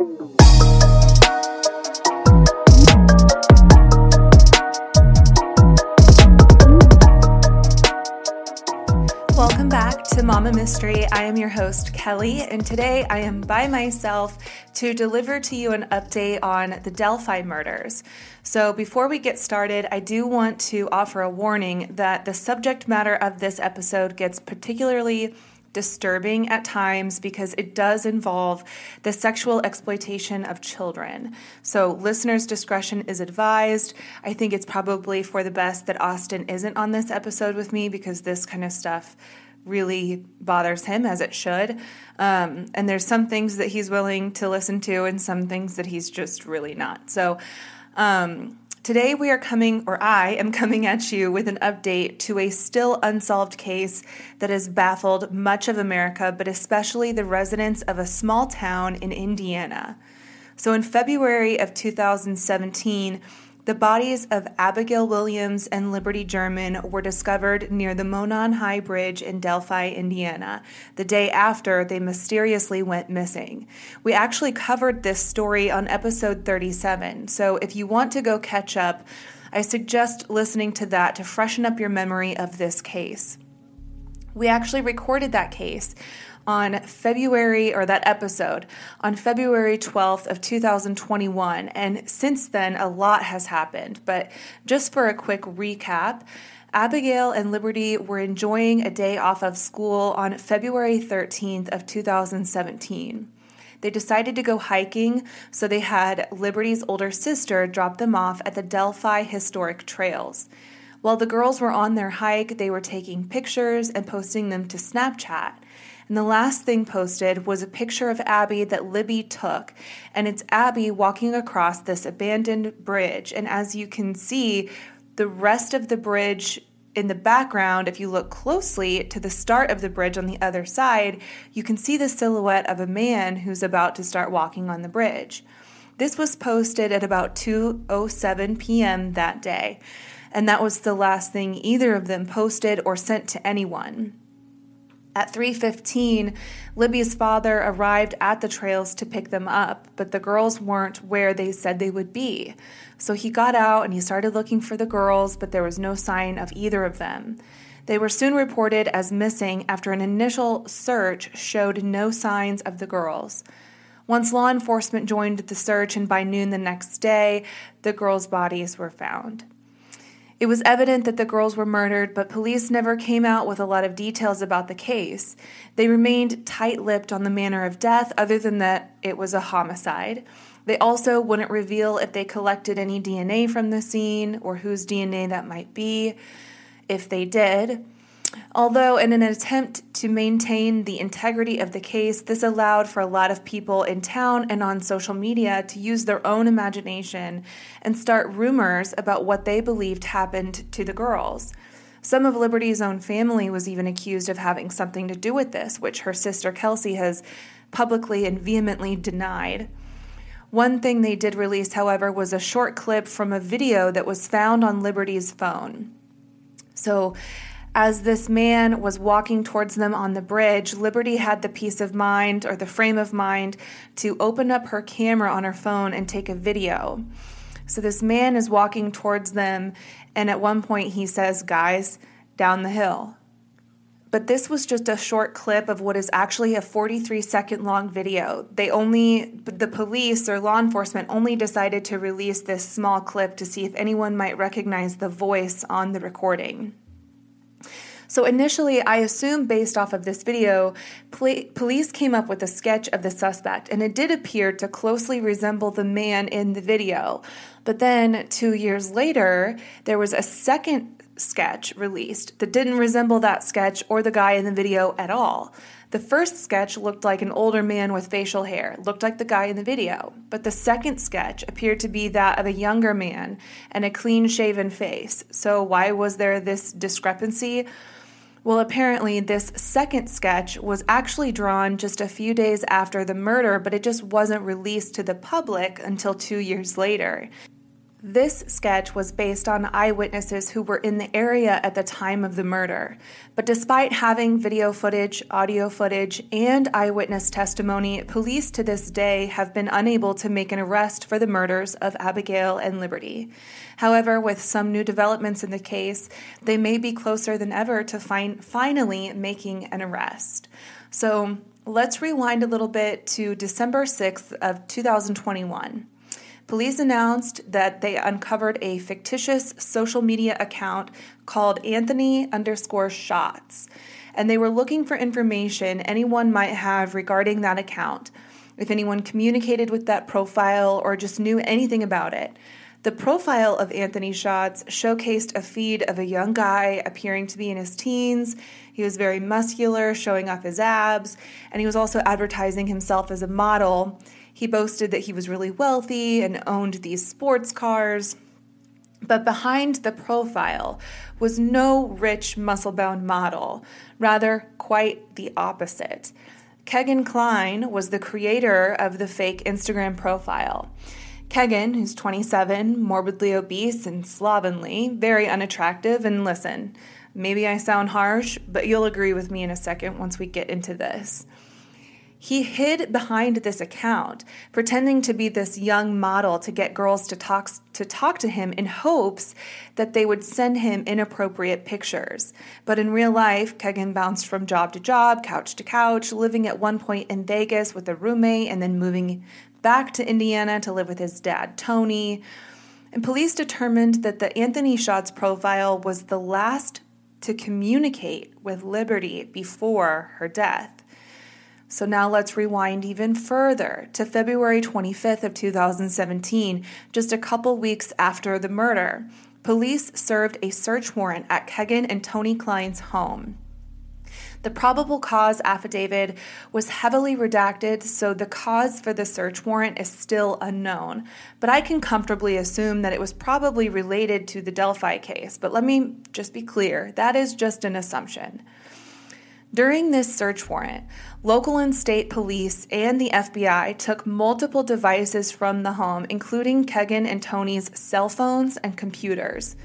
Welcome back to Mama Mystery. I am your host, Kelly, and today I am by myself to deliver to you an update on the Delphi murders. So, before we get started, I do want to offer a warning that the subject matter of this episode gets particularly disturbing at times because it does involve the sexual exploitation of children. So, listeners' discretion is advised. I think it's probably for the best that Austin isn't on this episode with me because this kind of stuff really bothers him as it should. Um, and there's some things that he's willing to listen to and some things that he's just really not. So, um, Today, we are coming, or I am coming at you with an update to a still unsolved case that has baffled much of America, but especially the residents of a small town in Indiana. So, in February of 2017, the bodies of Abigail Williams and Liberty German were discovered near the Monon High Bridge in Delphi, Indiana, the day after they mysteriously went missing. We actually covered this story on episode 37, so if you want to go catch up, I suggest listening to that to freshen up your memory of this case. We actually recorded that case on February or that episode on February 12th of 2021 and since then a lot has happened but just for a quick recap Abigail and Liberty were enjoying a day off of school on February 13th of 2017 they decided to go hiking, so they had Liberty's older sister drop them off at the Delphi Historic Trails. While the girls were on their hike, they were taking pictures and posting them to Snapchat. And the last thing posted was a picture of Abby that Libby took. And it's Abby walking across this abandoned bridge. And as you can see, the rest of the bridge in the background, if you look closely to the start of the bridge on the other side, you can see the silhouette of a man who's about to start walking on the bridge. This was posted at about 2:07 p.m. that day, and that was the last thing either of them posted or sent to anyone. At 3:15, Libby's father arrived at the trails to pick them up, but the girls weren't where they said they would be. So he got out and he started looking for the girls, but there was no sign of either of them. They were soon reported as missing after an initial search showed no signs of the girls. Once law enforcement joined the search and by noon the next day, the girls' bodies were found. It was evident that the girls were murdered, but police never came out with a lot of details about the case. They remained tight lipped on the manner of death, other than that it was a homicide. They also wouldn't reveal if they collected any DNA from the scene or whose DNA that might be. If they did, Although, in an attempt to maintain the integrity of the case, this allowed for a lot of people in town and on social media to use their own imagination and start rumors about what they believed happened to the girls. Some of Liberty's own family was even accused of having something to do with this, which her sister Kelsey has publicly and vehemently denied. One thing they did release, however, was a short clip from a video that was found on Liberty's phone. So, as this man was walking towards them on the bridge, Liberty had the peace of mind or the frame of mind to open up her camera on her phone and take a video. So this man is walking towards them, and at one point he says, Guys, down the hill. But this was just a short clip of what is actually a 43 second long video. They only, the police or law enforcement only decided to release this small clip to see if anyone might recognize the voice on the recording. So initially, I assume based off of this video, pl- police came up with a sketch of the suspect, and it did appear to closely resemble the man in the video. But then, two years later, there was a second sketch released that didn't resemble that sketch or the guy in the video at all. The first sketch looked like an older man with facial hair, looked like the guy in the video, but the second sketch appeared to be that of a younger man and a clean shaven face. So, why was there this discrepancy? Well, apparently, this second sketch was actually drawn just a few days after the murder, but it just wasn't released to the public until two years later. This sketch was based on eyewitnesses who were in the area at the time of the murder. But despite having video footage, audio footage, and eyewitness testimony, police to this day have been unable to make an arrest for the murders of Abigail and Liberty. However, with some new developments in the case, they may be closer than ever to finally making an arrest. So let's rewind a little bit to December 6th of 2021. Police announced that they uncovered a fictitious social media account called Anthony underscore shots, and they were looking for information anyone might have regarding that account. If anyone communicated with that profile or just knew anything about it. The profile of Anthony Shots showcased a feed of a young guy appearing to be in his teens. He was very muscular, showing off his abs, and he was also advertising himself as a model. He boasted that he was really wealthy and owned these sports cars. But behind the profile was no rich, muscle bound model, rather, quite the opposite. Kegan Kline was the creator of the fake Instagram profile. Kegan, who's 27, morbidly obese and slovenly, very unattractive, and listen, maybe I sound harsh, but you'll agree with me in a second once we get into this. He hid behind this account, pretending to be this young model to get girls to talk, to talk to him in hopes that they would send him inappropriate pictures. But in real life, Kegan bounced from job to job, couch to couch, living at one point in Vegas with a roommate and then moving back to Indiana to live with his dad, Tony. And police determined that the Anthony Shots profile was the last to communicate with Liberty before her death. So now let's rewind even further to February 25th of 2017, just a couple weeks after the murder. Police served a search warrant at Kegan and Tony Kline's home. The probable cause affidavit was heavily redacted, so the cause for the search warrant is still unknown. But I can comfortably assume that it was probably related to the Delphi case. But let me just be clear that is just an assumption. During this search warrant, local and state police and the FBI took multiple devices from the home, including Kegan and Tony's cell phones and computers.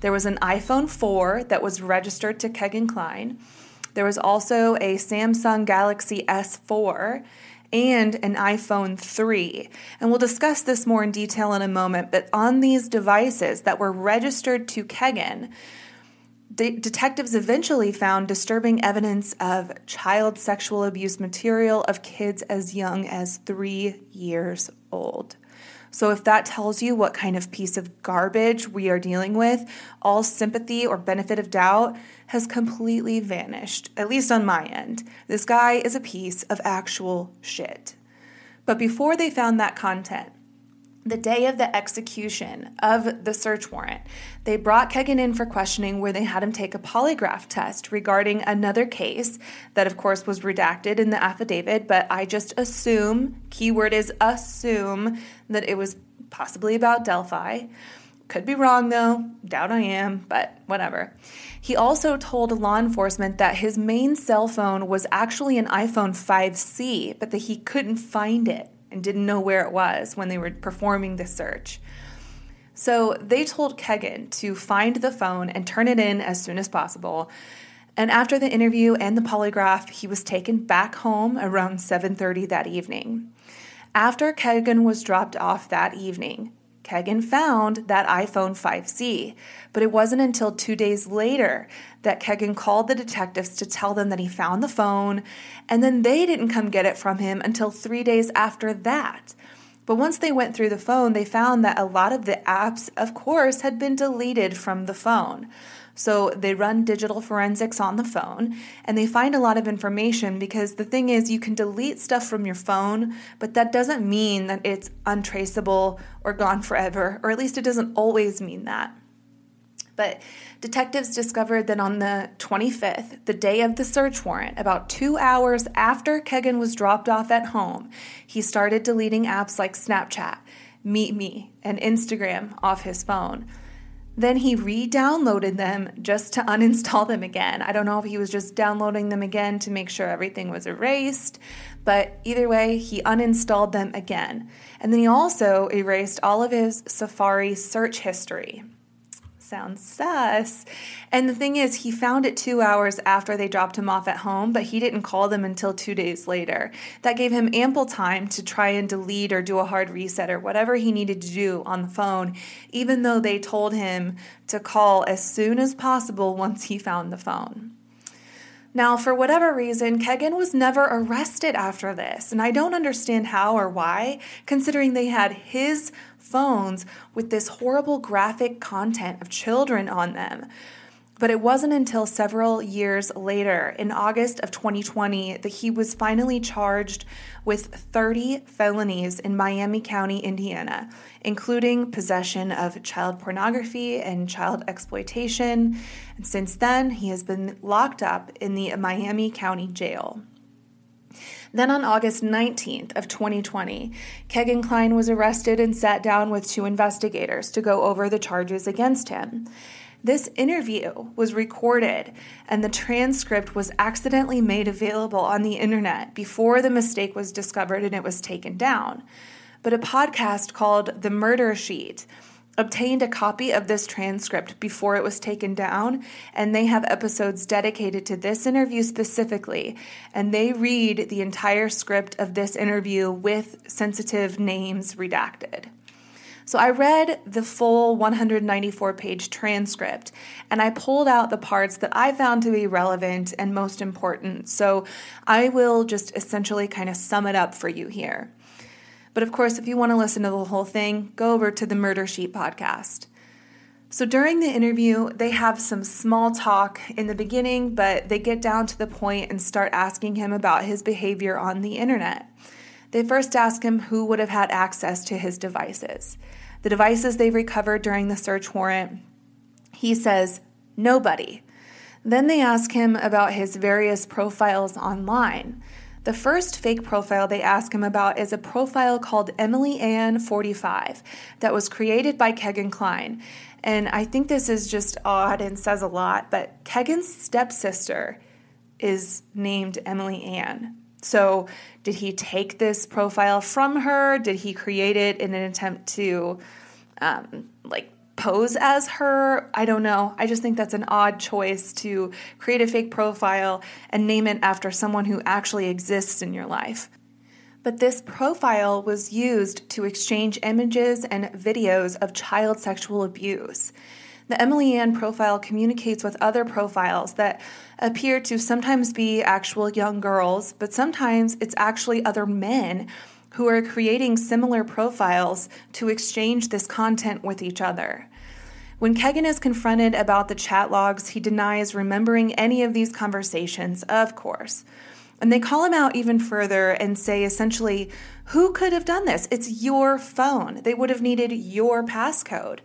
There was an iPhone 4 that was registered to Kegan Kline. There was also a Samsung Galaxy S4 and an iPhone 3. And we'll discuss this more in detail in a moment, but on these devices that were registered to Kegan, de- detectives eventually found disturbing evidence of child sexual abuse material of kids as young as three years old. So, if that tells you what kind of piece of garbage we are dealing with, all sympathy or benefit of doubt has completely vanished, at least on my end. This guy is a piece of actual shit. But before they found that content, the day of the execution of the search warrant, they brought Kegan in for questioning where they had him take a polygraph test regarding another case that, of course, was redacted in the affidavit, but I just assume, keyword is assume, that it was possibly about Delphi. Could be wrong though, doubt I am, but whatever. He also told law enforcement that his main cell phone was actually an iPhone 5C, but that he couldn't find it and didn't know where it was when they were performing the search. So they told Kegan to find the phone and turn it in as soon as possible. And after the interview and the polygraph, he was taken back home around 7:30 that evening. After Kegan was dropped off that evening, Kegan found that iPhone 5C, but it wasn't until two days later that Kegan called the detectives to tell them that he found the phone, and then they didn't come get it from him until three days after that. But once they went through the phone, they found that a lot of the apps, of course, had been deleted from the phone. So they run digital forensics on the phone and they find a lot of information because the thing is, you can delete stuff from your phone, but that doesn't mean that it's untraceable or gone forever, or at least it doesn't always mean that. But detectives discovered that on the 25th, the day of the search warrant, about two hours after Kegan was dropped off at home, he started deleting apps like Snapchat, Meet Me, and Instagram off his phone. Then he re downloaded them just to uninstall them again. I don't know if he was just downloading them again to make sure everything was erased, But either way, he uninstalled them again. And then he also erased all of his Safari search history. Sounds sus. And the thing is, he found it two hours after they dropped him off at home, but he didn't call them until two days later. That gave him ample time to try and delete or do a hard reset or whatever he needed to do on the phone, even though they told him to call as soon as possible once he found the phone. Now, for whatever reason, Kegan was never arrested after this, and I don't understand how or why, considering they had his phones with this horrible graphic content of children on them. But it wasn't until several years later, in August of 2020, that he was finally charged with 30 felonies in Miami County, Indiana, including possession of child pornography and child exploitation. And since then, he has been locked up in the Miami County Jail. Then on August 19th of 2020, Kegan Kline was arrested and sat down with two investigators to go over the charges against him. This interview was recorded and the transcript was accidentally made available on the internet before the mistake was discovered and it was taken down. But a podcast called The Murder Sheet obtained a copy of this transcript before it was taken down, and they have episodes dedicated to this interview specifically. And they read the entire script of this interview with sensitive names redacted. So I read the full 194 page transcript and I pulled out the parts that I found to be relevant and most important. So I will just essentially kind of sum it up for you here. But of course, if you want to listen to the whole thing, go over to the Murder Sheet podcast. So during the interview, they have some small talk in the beginning, but they get down to the point and start asking him about his behavior on the internet. They first ask him who would have had access to his devices. The devices they recovered during the search warrant, he says, nobody. Then they ask him about his various profiles online. The first fake profile they ask him about is a profile called Emily Ann 45 that was created by Kegan Kline. And I think this is just odd and says a lot, but Kegan's stepsister is named Emily Ann. So, did he take this profile from her? Did he create it in an attempt to, um, like, pose as her? I don't know. I just think that's an odd choice to create a fake profile and name it after someone who actually exists in your life. But this profile was used to exchange images and videos of child sexual abuse. The Emily Ann profile communicates with other profiles that appear to sometimes be actual young girls, but sometimes it's actually other men who are creating similar profiles to exchange this content with each other. When Kegan is confronted about the chat logs, he denies remembering any of these conversations, of course. And they call him out even further and say essentially, Who could have done this? It's your phone. They would have needed your passcode.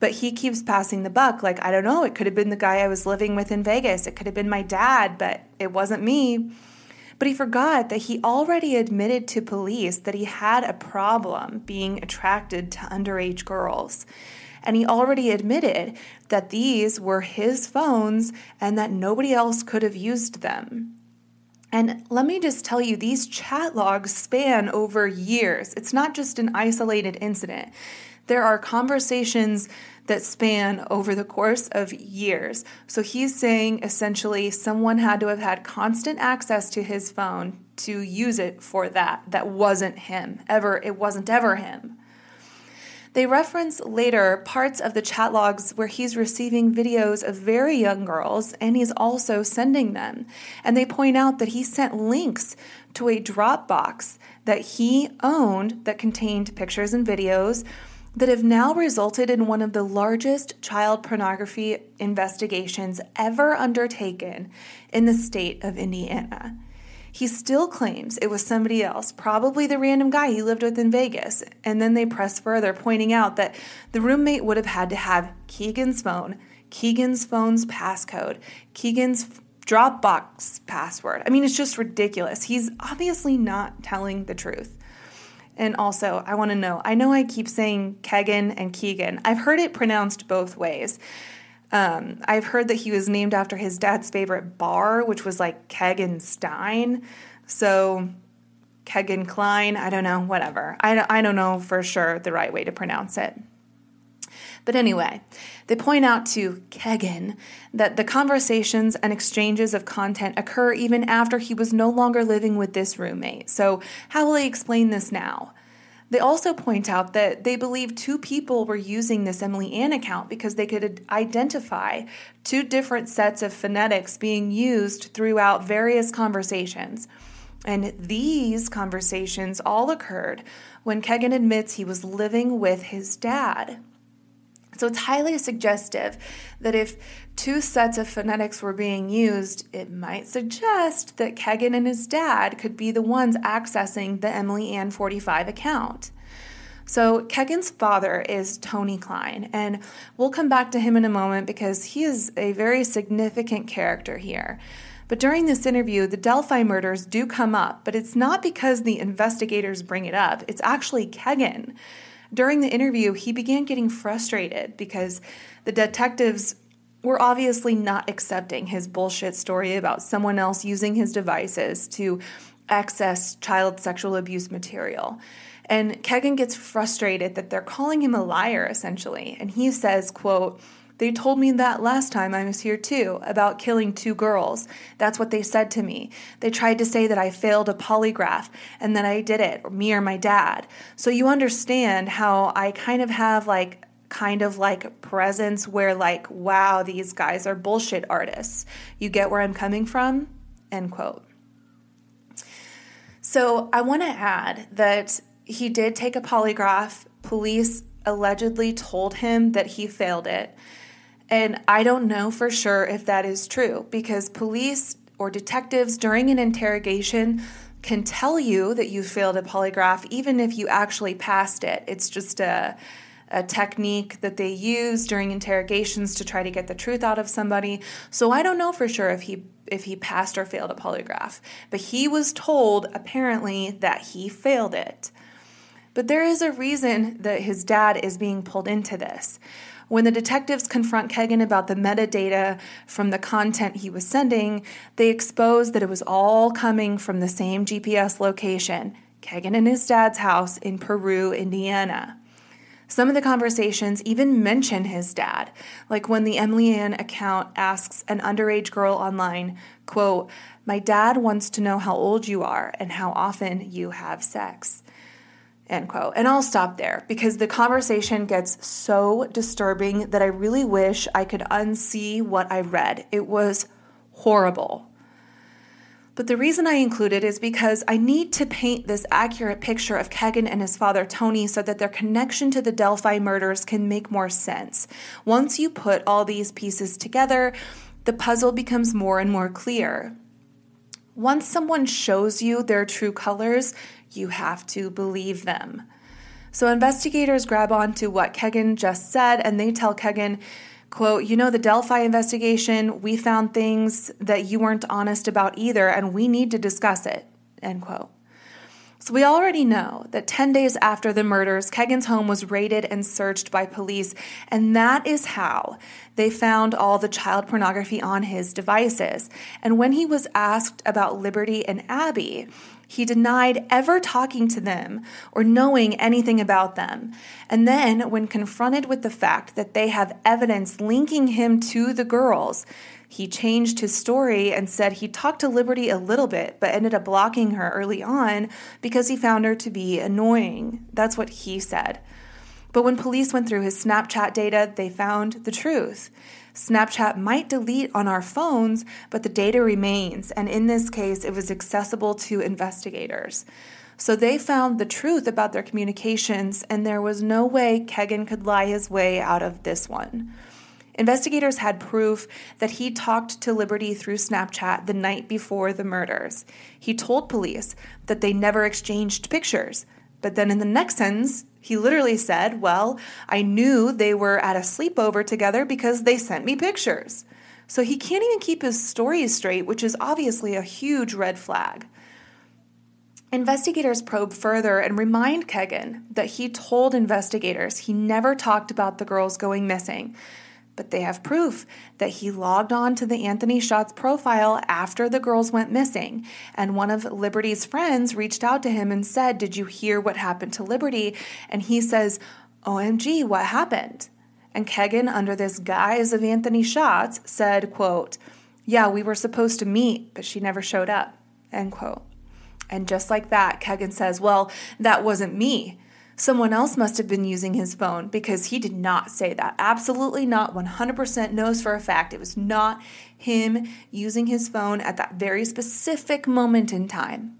But he keeps passing the buck. Like, I don't know, it could have been the guy I was living with in Vegas. It could have been my dad, but it wasn't me. But he forgot that he already admitted to police that he had a problem being attracted to underage girls. And he already admitted that these were his phones and that nobody else could have used them. And let me just tell you, these chat logs span over years. It's not just an isolated incident. There are conversations that span over the course of years. So he's saying essentially someone had to have had constant access to his phone to use it for that. That wasn't him. Ever, it wasn't ever him. They reference later parts of the chat logs where he's receiving videos of very young girls and he's also sending them. And they point out that he sent links to a Dropbox that he owned that contained pictures and videos that have now resulted in one of the largest child pornography investigations ever undertaken in the state of Indiana. He still claims it was somebody else, probably the random guy he lived with in Vegas. And then they press further, pointing out that the roommate would have had to have Keegan's phone, Keegan's phone's passcode, Keegan's Dropbox password. I mean, it's just ridiculous. He's obviously not telling the truth. And also, I want to know I know I keep saying Kegan and Keegan. I've heard it pronounced both ways. Um, I've heard that he was named after his dad's favorite bar, which was like Kegan Stein. So Kegan Kline, I don't know, whatever. I, I don't know for sure the right way to pronounce it. But anyway, they point out to Kegan that the conversations and exchanges of content occur even after he was no longer living with this roommate. So, how will he explain this now? They also point out that they believe two people were using this Emily Ann account because they could identify two different sets of phonetics being used throughout various conversations. And these conversations all occurred when Kegan admits he was living with his dad. So it's highly suggestive that if two sets of phonetics were being used, it might suggest that Kegan and his dad could be the ones accessing the Emily Ann 45 account. So, Kegan's father is Tony Kline, and we'll come back to him in a moment because he is a very significant character here. But during this interview, the Delphi murders do come up, but it's not because the investigators bring it up, it's actually Kegan. During the interview, he began getting frustrated because the detectives were obviously not accepting his bullshit story about someone else using his devices to access child sexual abuse material. And Kegan gets frustrated that they're calling him a liar essentially, and he says, quote, they told me that last time I was here too, about killing two girls. That's what they said to me. They tried to say that I failed a polygraph and that I did it, or me or my dad. So you understand how I kind of have like kind of like presence where like wow these guys are bullshit artists you get where i'm coming from end quote so i want to add that he did take a polygraph police allegedly told him that he failed it and I don't know for sure if that is true because police or detectives during an interrogation can tell you that you failed a polygraph even if you actually passed it. It's just a, a technique that they use during interrogations to try to get the truth out of somebody. So I don't know for sure if he if he passed or failed a polygraph, but he was told apparently that he failed it. But there is a reason that his dad is being pulled into this. When the detectives confront Kegan about the metadata from the content he was sending, they expose that it was all coming from the same GPS location Kegan and his dad's house in Peru, Indiana. Some of the conversations even mention his dad, like when the Emily Ann account asks an underage girl online, quote, My dad wants to know how old you are and how often you have sex. End quote. And I'll stop there because the conversation gets so disturbing that I really wish I could unsee what I read. It was horrible. But the reason I include it is because I need to paint this accurate picture of Kegan and his father Tony so that their connection to the Delphi murders can make more sense. Once you put all these pieces together, the puzzle becomes more and more clear. Once someone shows you their true colors, you have to believe them. So investigators grab onto what Kegan just said and they tell Kegan, quote, you know, the Delphi investigation, we found things that you weren't honest about either, and we need to discuss it, end quote. So we already know that 10 days after the murders, Kegan's home was raided and searched by police, and that is how they found all the child pornography on his devices. And when he was asked about Liberty and Abby, he denied ever talking to them or knowing anything about them. And then, when confronted with the fact that they have evidence linking him to the girls, he changed his story and said he talked to Liberty a little bit, but ended up blocking her early on because he found her to be annoying. That's what he said. But when police went through his Snapchat data, they found the truth. Snapchat might delete on our phones, but the data remains, and in this case, it was accessible to investigators. So they found the truth about their communications, and there was no way Kegan could lie his way out of this one. Investigators had proof that he talked to Liberty through Snapchat the night before the murders. He told police that they never exchanged pictures. But then in the next sentence, he literally said, Well, I knew they were at a sleepover together because they sent me pictures. So he can't even keep his stories straight, which is obviously a huge red flag. Investigators probe further and remind Kegan that he told investigators he never talked about the girls going missing. But they have proof that he logged on to the Anthony Shots profile after the girls went missing. And one of Liberty's friends reached out to him and said, Did you hear what happened to Liberty? And he says, OMG, what happened? And Kegan, under this guise of Anthony Shots, said, quote, Yeah, we were supposed to meet, but she never showed up, end quote. And just like that, Kegan says, Well, that wasn't me. Someone else must have been using his phone because he did not say that. Absolutely not. 100% knows for a fact it was not him using his phone at that very specific moment in time.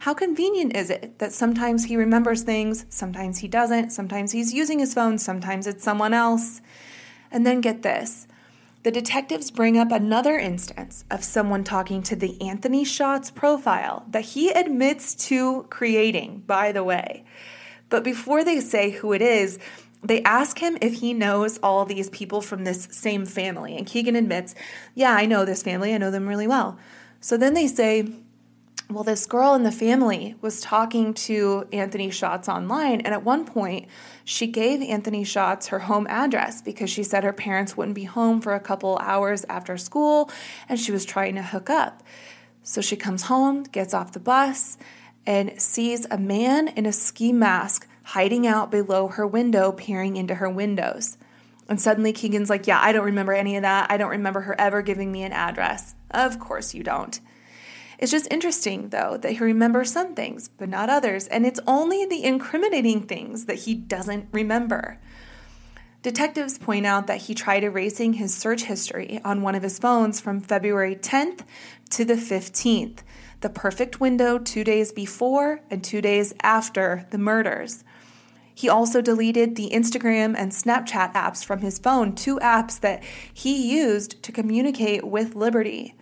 How convenient is it that sometimes he remembers things, sometimes he doesn't, sometimes he's using his phone, sometimes it's someone else? And then get this the detectives bring up another instance of someone talking to the Anthony Shots profile that he admits to creating, by the way. But before they say who it is, they ask him if he knows all these people from this same family. And Keegan admits, Yeah, I know this family. I know them really well. So then they say, Well, this girl in the family was talking to Anthony Shots online. And at one point, she gave Anthony Shots her home address because she said her parents wouldn't be home for a couple hours after school and she was trying to hook up. So she comes home, gets off the bus, and sees a man in a ski mask hiding out below her window, peering into her windows. And suddenly Keegan's like, Yeah, I don't remember any of that. I don't remember her ever giving me an address. Of course you don't. It's just interesting, though, that he remembers some things, but not others, and it's only the incriminating things that he doesn't remember. Detectives point out that he tried erasing his search history on one of his phones from February 10th to the 15th, the perfect window two days before and two days after the murders. He also deleted the Instagram and Snapchat apps from his phone, two apps that he used to communicate with Liberty.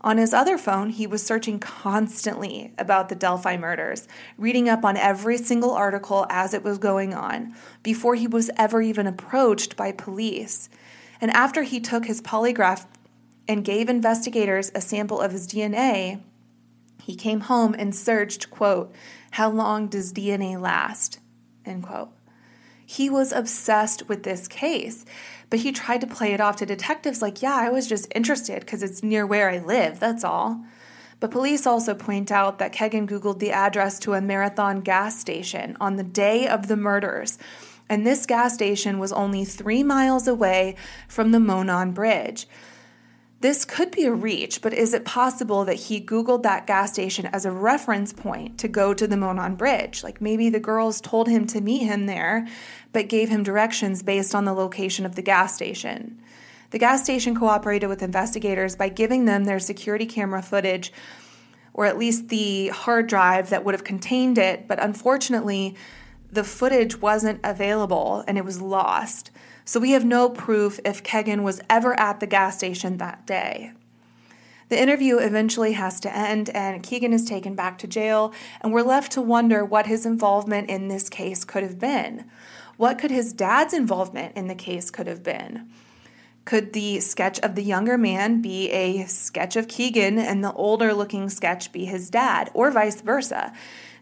On his other phone, he was searching constantly about the Delphi murders, reading up on every single article as it was going on, before he was ever even approached by police. And after he took his polygraph and gave investigators a sample of his DNA, he came home and searched, quote, How long does DNA last? End quote. He was obsessed with this case, but he tried to play it off to detectives like, yeah, I was just interested because it's near where I live, that's all. But police also point out that Kegan Googled the address to a marathon gas station on the day of the murders, and this gas station was only three miles away from the Monon Bridge. This could be a reach, but is it possible that he Googled that gas station as a reference point to go to the Monon Bridge? Like maybe the girls told him to meet him there, but gave him directions based on the location of the gas station. The gas station cooperated with investigators by giving them their security camera footage, or at least the hard drive that would have contained it, but unfortunately, the footage wasn't available and it was lost. So we have no proof if Kegan was ever at the gas station that day. The interview eventually has to end, and Keegan is taken back to jail, and we're left to wonder what his involvement in this case could have been. What could his dad's involvement in the case could have been? Could the sketch of the younger man be a sketch of Keegan and the older looking sketch be his dad, or vice versa?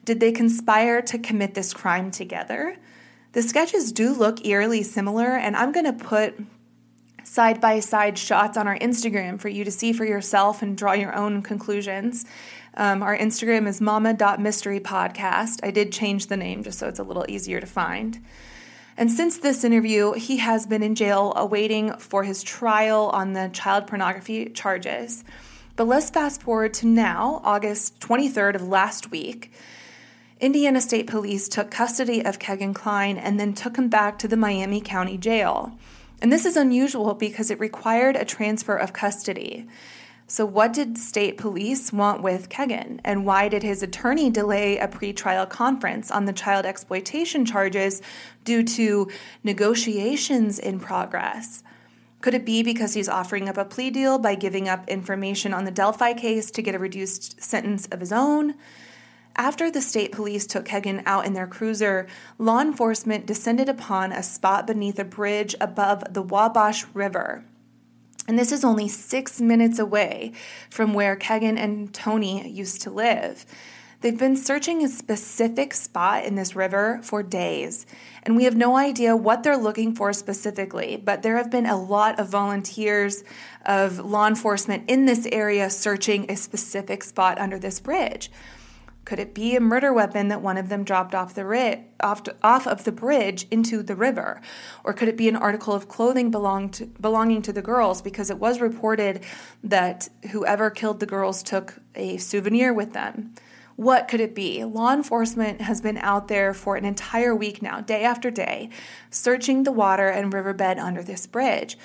Did they conspire to commit this crime together? The sketches do look eerily similar, and I'm going to put side by side shots on our Instagram for you to see for yourself and draw your own conclusions. Um, our Instagram is mama.mysterypodcast. I did change the name just so it's a little easier to find. And since this interview, he has been in jail awaiting for his trial on the child pornography charges. But let's fast forward to now, August 23rd of last week. Indiana State Police took custody of Kegan Kline and then took him back to the Miami County Jail. And this is unusual because it required a transfer of custody. So, what did state police want with Kegan? And why did his attorney delay a pretrial conference on the child exploitation charges due to negotiations in progress? Could it be because he's offering up a plea deal by giving up information on the Delphi case to get a reduced sentence of his own? After the state police took Kegan out in their cruiser, law enforcement descended upon a spot beneath a bridge above the Wabash River. And this is only six minutes away from where Kegan and Tony used to live. They've been searching a specific spot in this river for days, and we have no idea what they're looking for specifically, but there have been a lot of volunteers of law enforcement in this area searching a specific spot under this bridge. Could it be a murder weapon that one of them dropped off the ri- off, to, off of the bridge into the river? Or could it be an article of clothing to, belonging to the girls because it was reported that whoever killed the girls took a souvenir with them? What could it be? Law enforcement has been out there for an entire week now, day after day, searching the water and riverbed under this bridge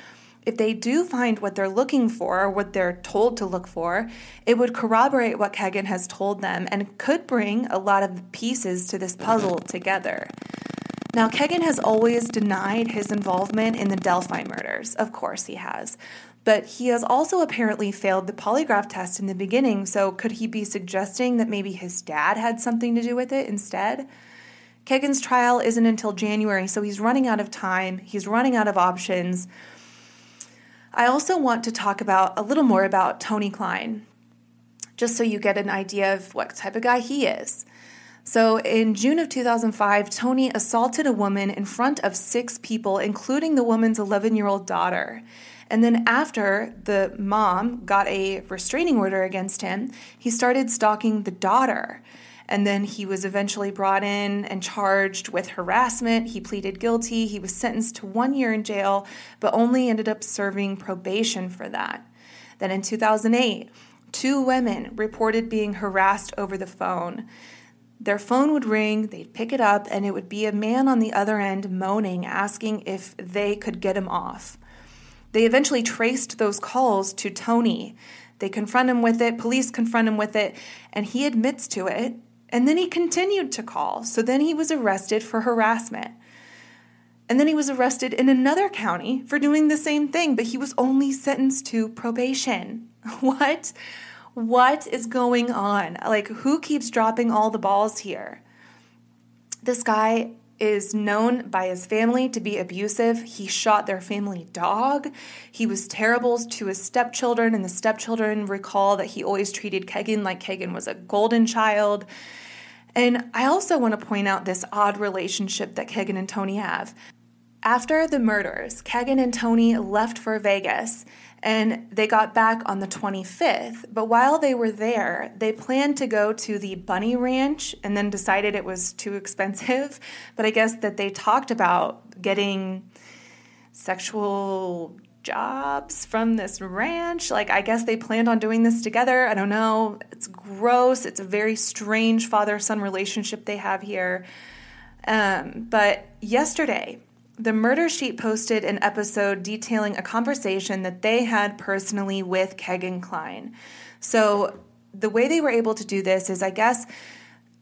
if they do find what they're looking for, or what they're told to look for, it would corroborate what Kegan has told them and could bring a lot of pieces to this puzzle together. Now, Kegan has always denied his involvement in the Delphi murders. Of course, he has. But he has also apparently failed the polygraph test in the beginning, so could he be suggesting that maybe his dad had something to do with it instead? Kegan's trial isn't until January, so he's running out of time, he's running out of options. I also want to talk about a little more about Tony Kline, just so you get an idea of what type of guy he is. So, in June of 2005, Tony assaulted a woman in front of six people, including the woman's 11 year old daughter. And then, after the mom got a restraining order against him, he started stalking the daughter. And then he was eventually brought in and charged with harassment. He pleaded guilty. He was sentenced to one year in jail, but only ended up serving probation for that. Then in 2008, two women reported being harassed over the phone. Their phone would ring, they'd pick it up, and it would be a man on the other end moaning, asking if they could get him off. They eventually traced those calls to Tony. They confront him with it, police confront him with it, and he admits to it and then he continued to call. So then he was arrested for harassment. And then he was arrested in another county for doing the same thing, but he was only sentenced to probation. What? What is going on? Like, who keeps dropping all the balls here? This guy is known by his family to be abusive. He shot their family dog. He was terrible to his stepchildren, and the stepchildren recall that he always treated Kegan like Kegan was a golden child. And I also want to point out this odd relationship that Kegan and Tony have. After the murders, Kegan and Tony left for Vegas and they got back on the 25th. But while they were there, they planned to go to the Bunny Ranch and then decided it was too expensive. But I guess that they talked about getting sexual jobs from this ranch. Like, I guess they planned on doing this together. I don't know. It's gross. It's a very strange father son relationship they have here. Um, but yesterday, the Murder Sheet posted an episode detailing a conversation that they had personally with Kegan Kline. So, the way they were able to do this is, I guess,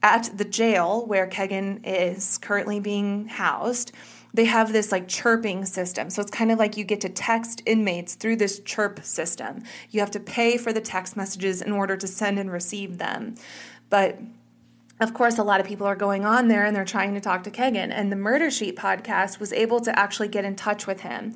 at the jail where Kegan is currently being housed, they have this like chirping system. So it's kind of like you get to text inmates through this chirp system. You have to pay for the text messages in order to send and receive them. But of course, a lot of people are going on there and they're trying to talk to Kegan. And the Murder Sheet podcast was able to actually get in touch with him.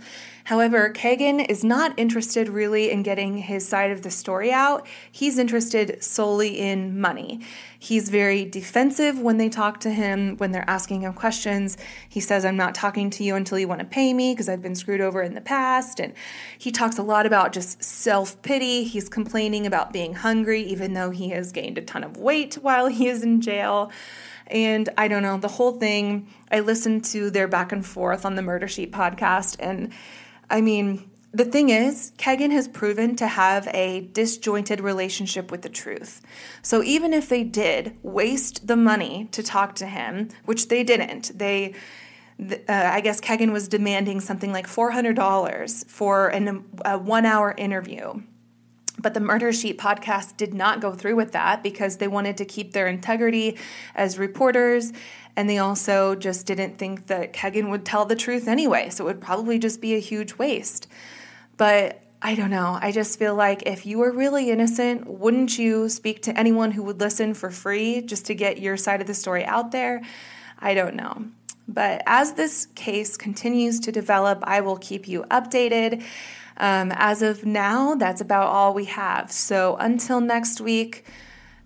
However, Kagan is not interested really in getting his side of the story out. He's interested solely in money. He's very defensive when they talk to him, when they're asking him questions. He says, I'm not talking to you until you want to pay me because I've been screwed over in the past. And he talks a lot about just self pity. He's complaining about being hungry, even though he has gained a ton of weight while he is in jail. And I don't know, the whole thing, I listened to their back and forth on the Murder Sheet podcast. And I mean, the thing is, Kegan has proven to have a disjointed relationship with the truth. So even if they did waste the money to talk to him, which they didn't, they uh, I guess Kegan was demanding something like $400 for an, a one hour interview. But the Murder Sheet podcast did not go through with that because they wanted to keep their integrity as reporters. And they also just didn't think that Kegan would tell the truth anyway. So it would probably just be a huge waste. But I don't know. I just feel like if you were really innocent, wouldn't you speak to anyone who would listen for free just to get your side of the story out there? I don't know. But as this case continues to develop, I will keep you updated. Um, as of now, that's about all we have. So until next week,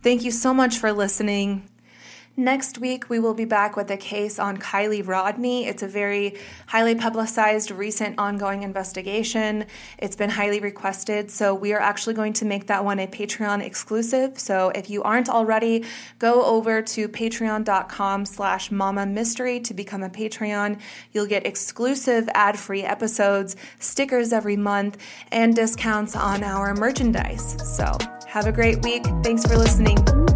Thank you so much for listening. Next week, we will be back with a case on Kiely Rodni. It's a very highly publicized, recent ongoing investigation. It's been highly requested, so we are actually going to make that one a Patreon exclusive. So if you aren't already, go over to patreon.com slash mama mystery to become a Patreon. You'll get exclusive ad-free episodes, stickers every month, and discounts on our merchandise. So have a great week. Thanks for listening.